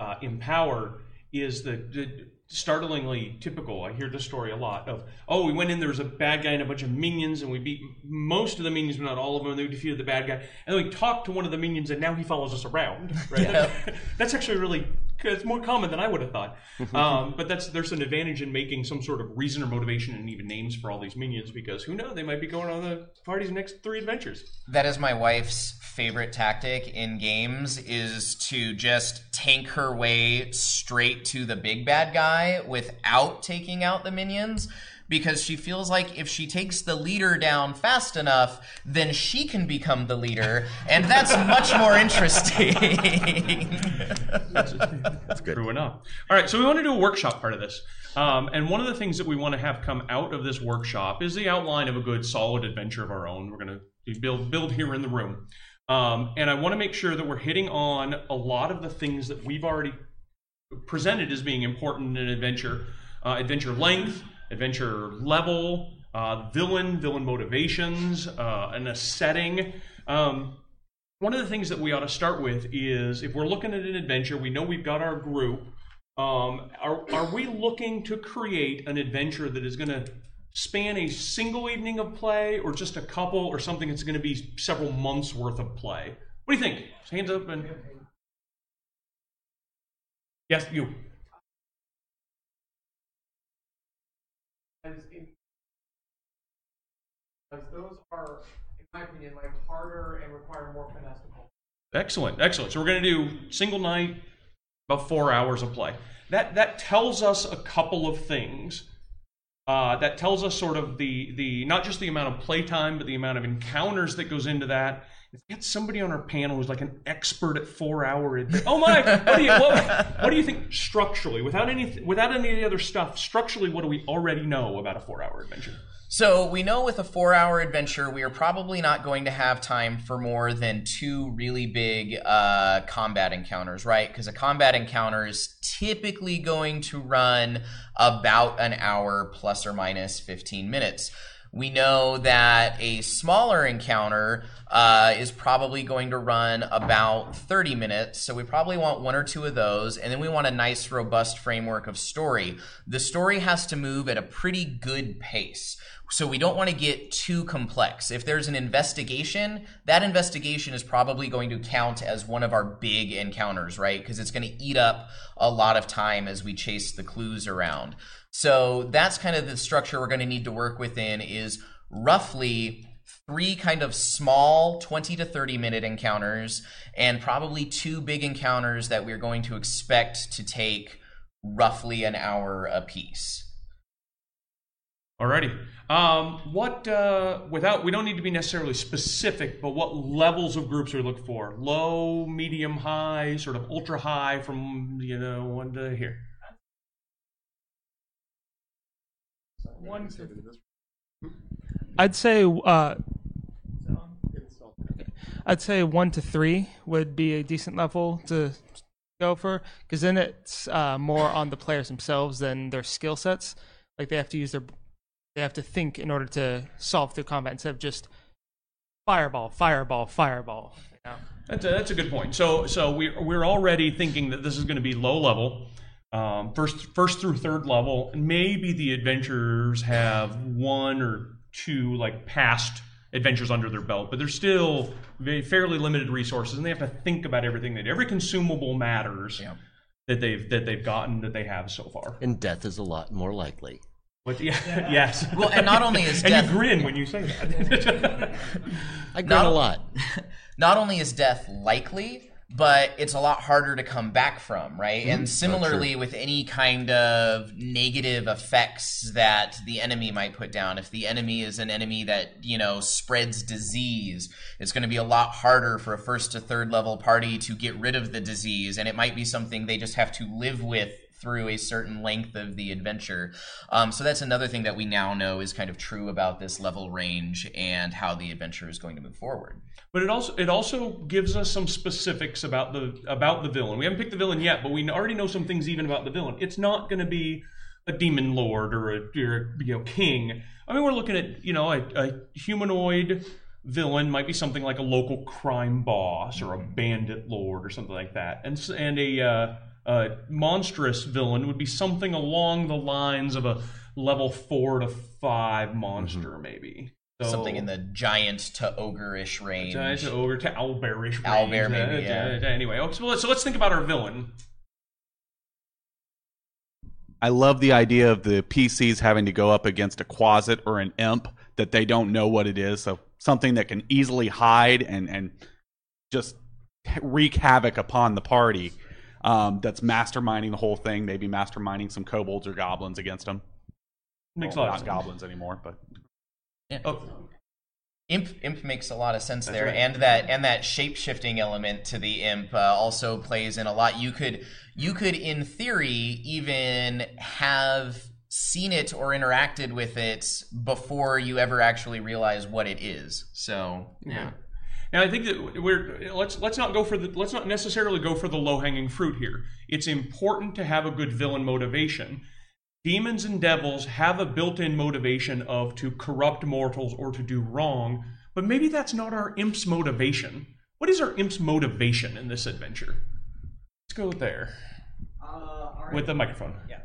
uh, empower is the, the startlingly typical. I hear this story a lot of, oh, we went in, there was a bad guy and a bunch of minions, and we beat most of the minions, but not all of them. And we defeated the bad guy, and then we talked to one of the minions, and now he follows us around. Right? That- that's actually really it's more common than I would have thought. Um, but that's there's an advantage in making some sort of reason or motivation and even names for all these minions because who knows they might be going on the party's next three adventures. That is my wife's favorite tactic in games is to just tank her way straight to the big bad guy without taking out the minions because she feels like if she takes the leader down fast enough then she can become the leader and that's much more interesting. That's good. True enough. All right, so we want to do a workshop part of this. Um, and one of the things that we want to have come out of this workshop is the outline of a good, solid adventure of our own. We're going to build build here in the room, um, and I want to make sure that we're hitting on a lot of the things that we've already presented as being important in an adventure: uh, adventure length, adventure level, uh, villain, villain motivations, uh, and a setting. Um, one of the things that we ought to start with is if we're looking at an adventure, we know we've got our group. Um, are, are we looking to create an adventure that is going to span a single evening of play or just a couple or something that's going to be several months worth of play? What do you think? Hands up and. Yes, you. As in, because those are, in my opinion, like harder and require more finesse. Excellent, excellent. So we're going to do single night, about four hours of play. That that tells us a couple of things. Uh, that tells us sort of the the not just the amount of playtime, but the amount of encounters that goes into that. If we had somebody on our panel who's like an expert at four hour. Ad- oh my! What do you what, what do you think structurally, without any without any of the other stuff? Structurally, what do we already know about a four hour adventure? So we know with a four hour adventure, we are probably not going to have time for more than two really big uh, combat encounters, right? Because a combat encounter is typically going to run about an hour plus or minus 15 minutes. We know that a smaller encounter uh, is probably going to run about 30 minutes. So we probably want one or two of those. And then we want a nice, robust framework of story. The story has to move at a pretty good pace. So we don't want to get too complex. If there's an investigation, that investigation is probably going to count as one of our big encounters, right? Because it's going to eat up a lot of time as we chase the clues around. So that's kind of the structure we're going to need to work within is roughly three kind of small 20 to 30 minute encounters and probably two big encounters that we're going to expect to take roughly an hour apiece. Alrighty. Um, what uh, without we don't need to be necessarily specific, but what levels of groups are we looking for? Low, medium, high, sort of ultra high, from you know one to here. One I'd say uh, I'd say one to three would be a decent level to go for, because then it's uh, more on the players themselves than their skill sets. Like they have to use their they have to think in order to solve through combat instead of just fireball, fireball, fireball. You know? That's a, that's a good point. So so we we're already thinking that this is going to be low level, um, first first through third level. And maybe the adventurers have one or two like past adventures under their belt, but they're still very fairly limited resources, and they have to think about everything that. Every consumable matters Yeah. that they've that they've gotten that they have so far. And death is a lot more likely. But yeah, yes. Well, and not only is and death you grin when you say that. I grin Not- a lot. not only is death likely, but it's a lot harder to come back from, right? Mm-hmm. And similarly, with any kind of negative effects that the enemy might put down, if the enemy is an enemy that, you know, spreads disease, it's going to be a lot harder for a first to third level party to get rid of the disease. And it might be something they just have to live with through a certain length of the adventure. Um, so that's another thing that we now know is kind of true about this level range and how the adventure is going to move forward. But it also it also gives us some specifics about the about the villain. We haven't picked the villain yet, but we already know some things even about the villain. It's not going to be a demon lord or a, or a you know king. I mean, we're looking at you know a, a humanoid villain might be something like a local crime boss or a bandit lord or something like that, and and a uh, a monstrous villain would be something along the lines of a level four to five monster, maybe. So, something in the giant to ogre-ish range. Giant to ogre to owlbearish range. Owlbear, Uh, maybe, yeah. uh, Anyway, so let's, so let's think about our villain. I love the idea of the PCs having to go up against a quasit or an imp that they don't know what it is. So something that can easily hide and, and just wreak havoc upon the party. Um, that's masterminding the whole thing. Maybe masterminding some kobolds or goblins against them. Makes Well, a lot of not sense. goblins anymore, but Oh, Imp imp makes a lot of sense there, right. and that and that shape shifting element to the imp uh, also plays in a lot. You could you could in theory even have seen it or interacted with it before you ever actually realize what it is. So yeah. Now I think that we're let's let's not go for the let's not necessarily go for the low hanging fruit here. It's important to have a good villain motivation. Demons and devils have a built in motivation of to corrupt mortals or to do wrong, but maybe that's not our imp's motivation. What is our imp's motivation in this adventure? Let's go there with the microphone. Yeah.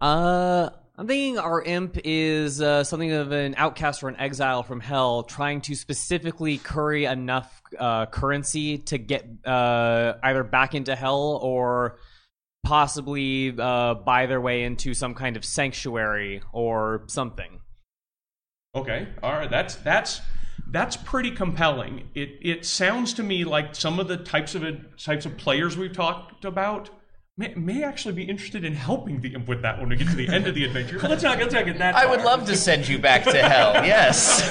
Uh, I'm thinking our imp is uh, something of an outcast or an exile from hell, trying to specifically curry enough uh, currency to get uh, either back into hell or possibly uh, buy their way into some kind of sanctuary or something. Okay, all right. That's that's that's pretty compelling. It it sounds to me like some of the types of types of players we've talked about may, may actually be interested in helping the imp with that when we get to the end of the adventure. But let's not let's not get that. I would love to send you back to hell. Yes.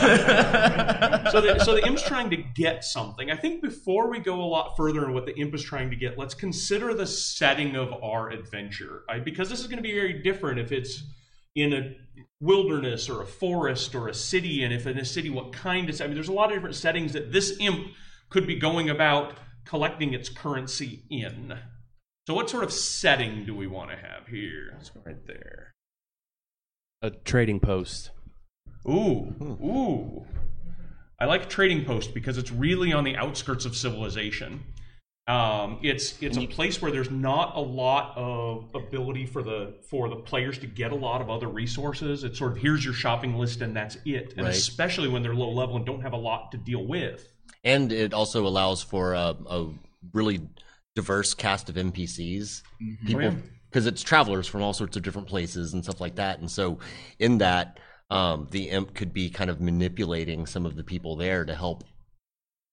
so the, so the imp's trying to get something. I think before we go a lot further in what the imp is trying to get, let's consider the setting of our adventure. I, because this is going to be very different if it's in a wilderness or a forest or a city, and if in a city, what kind of. I mean, there's a lot of different settings that this imp could be going about collecting its currency in. So, what sort of setting do we want to have here? Let's go right there. A trading post. Ooh, ooh. I like Trading Post because it's really on the outskirts of civilization. Um, it's it's a place where there's not a lot of ability for the for the players to get a lot of other resources. It's sort of here's your shopping list and that's it. And Right. especially when they're low level and don't have a lot to deal with. And it also allows for a, a really diverse cast of NPCs. Oh, People, yeah. because it's travelers from all sorts of different places and stuff like that. And so, in that, um, the imp could be kind of manipulating some of the people there to help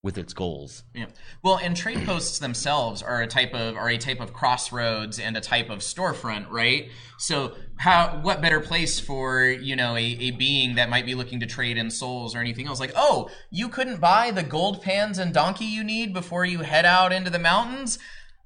with its goals. Yeah. Well, and trade posts themselves are a type of are a type of crossroads and a type of storefront, right? So how what better place for, you know, a, a being that might be looking to trade in souls or anything else? Like, oh, you couldn't buy the gold pans and donkey you need before you head out into the mountains?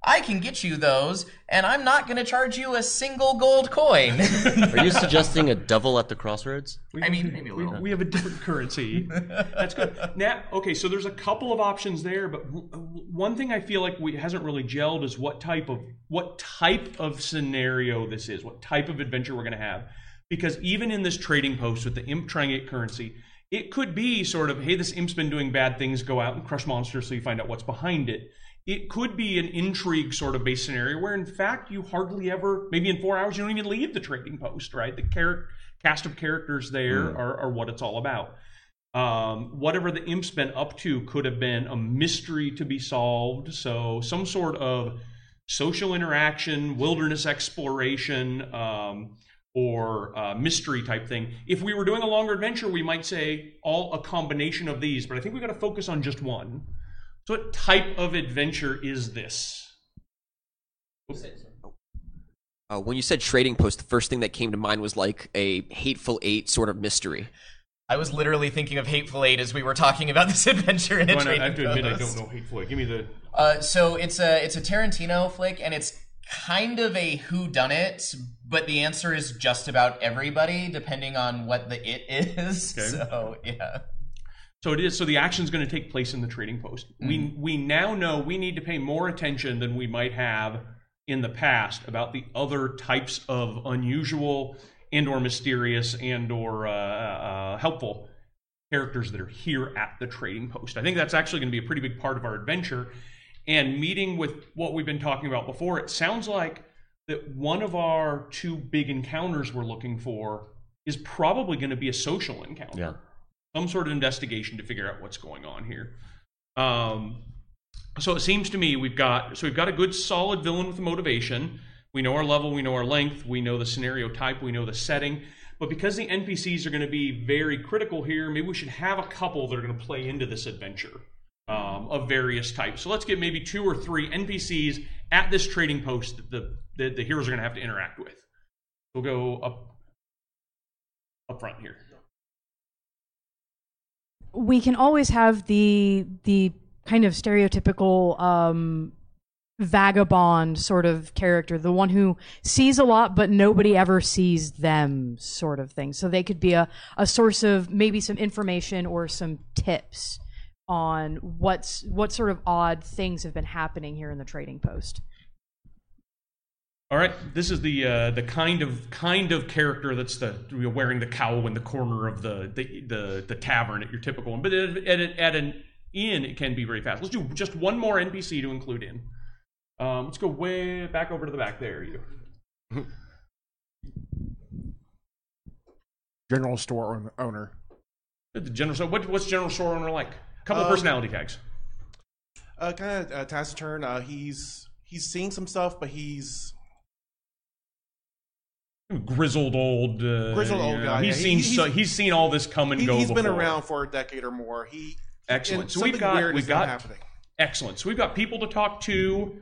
I can get you those, and I'm not going to charge you a single gold coin. Are you suggesting a devil at the crossroads? I mean, maybe a We, we have a different currency. That's good. Now, okay, so there's a couple of options there, but w- one thing I feel like we hasn't really gelled is what type of what type of scenario this is, what type of adventure we're going to have. Because even in this trading post with the imp trying to get currency, it could be sort of, hey, this imp's been doing bad things, go out and crush monsters so you find out what's behind it. It could be an intrigue sort of based scenario where, in fact, you hardly ever, maybe in four hours, you don't even leave the trading post, right? The char- cast of characters there are, are what it's all about. Um, whatever the imp's been up to could have been a mystery to be solved. So, some sort of social interaction, wilderness exploration, um, or uh, mystery type thing. If we were doing a longer adventure, we might say all a combination of these, but I think we got to focus on just one. So, what type of adventure is this? Uh, when you said trading post, the first thing that came to mind was like a hateful eight sort of mystery. I was literally thinking of Hateful Eight as we were talking about this adventure in a Well, and I have to admit, I don't know Hateful Eight. Give me the. Uh, so it's a it's a Tarantino flick, and it's kind of a who done it, but the answer is just about everybody, depending on what the it is. Okay. So yeah. So it is. So the action's going to take place in the trading post. We Mm-hmm. we now know we need to pay more attention than we might have in the past about the other types of unusual and or mysterious and or uh, uh, helpful characters that are here at the trading post. I think that's actually going to be a pretty big part of our adventure. And meeting with what we've been talking about before, it sounds like that one of our two big encounters we're looking for is probably going to be a social encounter Yeah. Some sort of investigation to figure out what's going on here. Um, so it seems to me we've got so we've got a good solid villain with motivation. We know our level, we know our length, we know the scenario type, we know the setting. But because the NPCs are going to be very critical here, maybe we should have a couple that are going to play into this adventure um, of various types. So let's get maybe two or three NPCs at this trading post that the, the, the heroes are going to have to interact with. We'll go up up front here. We can always have the the kind of stereotypical um vagabond sort of character the one who sees a lot but nobody ever sees them sort of thing. So they could be a, a source of maybe some information or some tips on what's what sort of odd things have been happening here in the trading post All right, this is the uh, the kind of kind of character that's the wearing the cowl in the corner of the the, the, the tavern at your typical one. But at, at, at an inn, it can be very fast. Let's do just one more NPC to include in. Um, let's go way back over to the back there. You. General store owner. The general. store. what, what's general store owner like? A couple of Um, personality tags. Uh, kind of uh, taciturn. Uh, he's he's seen some stuff, but he's Grizzled old. Uh, Grizzled old guy, He's yeah. seen He- so, he's- he's seen all this come and go. he, go. has been around for a decade or more. He Excellent. So we've got we've got happening. excellent. So we've got people to talk to.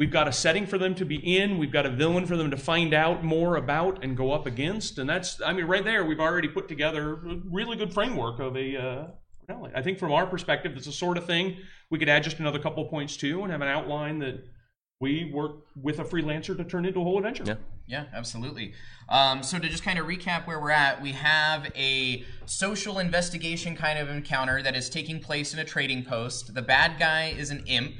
We've got a setting for them to be in. We've got a villain for them to find out more about and go up against. And that's I mean right there we've already put together a really good framework of a. Uh. I think from our perspective, it's the sort of thing we could add just another couple of points to and have an outline that we work with a freelancer to turn into a whole adventure. Yeah. Yeah, absolutely. Um, so to just kind of recap where we're at, we have a social investigation kind of encounter that is taking place in a trading post. The bad guy is an imp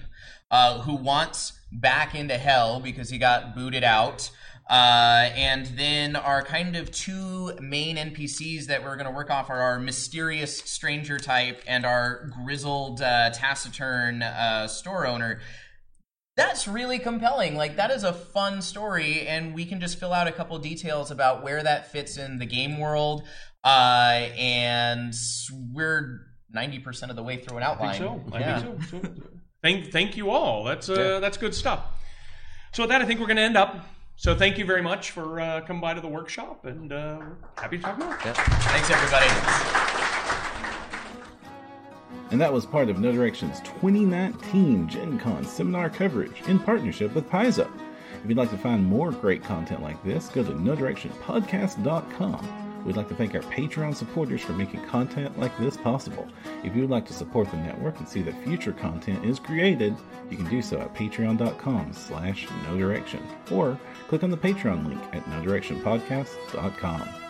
uh, who wants back into hell because he got booted out. Uh, and then our kind of two main NPCs that we're going to work off are our mysterious stranger type and our grizzled, uh, taciturn uh, store owner that's really compelling. Like that is a fun story, and we can just fill out a couple details about where that fits in the game world. Uh, and we're ninety percent of the way through an outline. I think so. I Yeah. think so. so. Thank, thank you all. That's uh, Yeah. that's good stuff. So with that, I think we're going to end up. So thank you very much for uh, coming by to the workshop, and uh, happy to talk more. Thanks, everybody. And that was part of No Direction's 2019 Gen Con seminar coverage in partnership with Paizo. If you'd like to find more great content like this, go to nodirectionpodcast.com. We'd like to thank our Patreon supporters for making content like this possible. If you would like to support the network and see that future content is created, you can do so at patreon.com slash no direction or click on the Patreon link at nodirectionpodcast.com.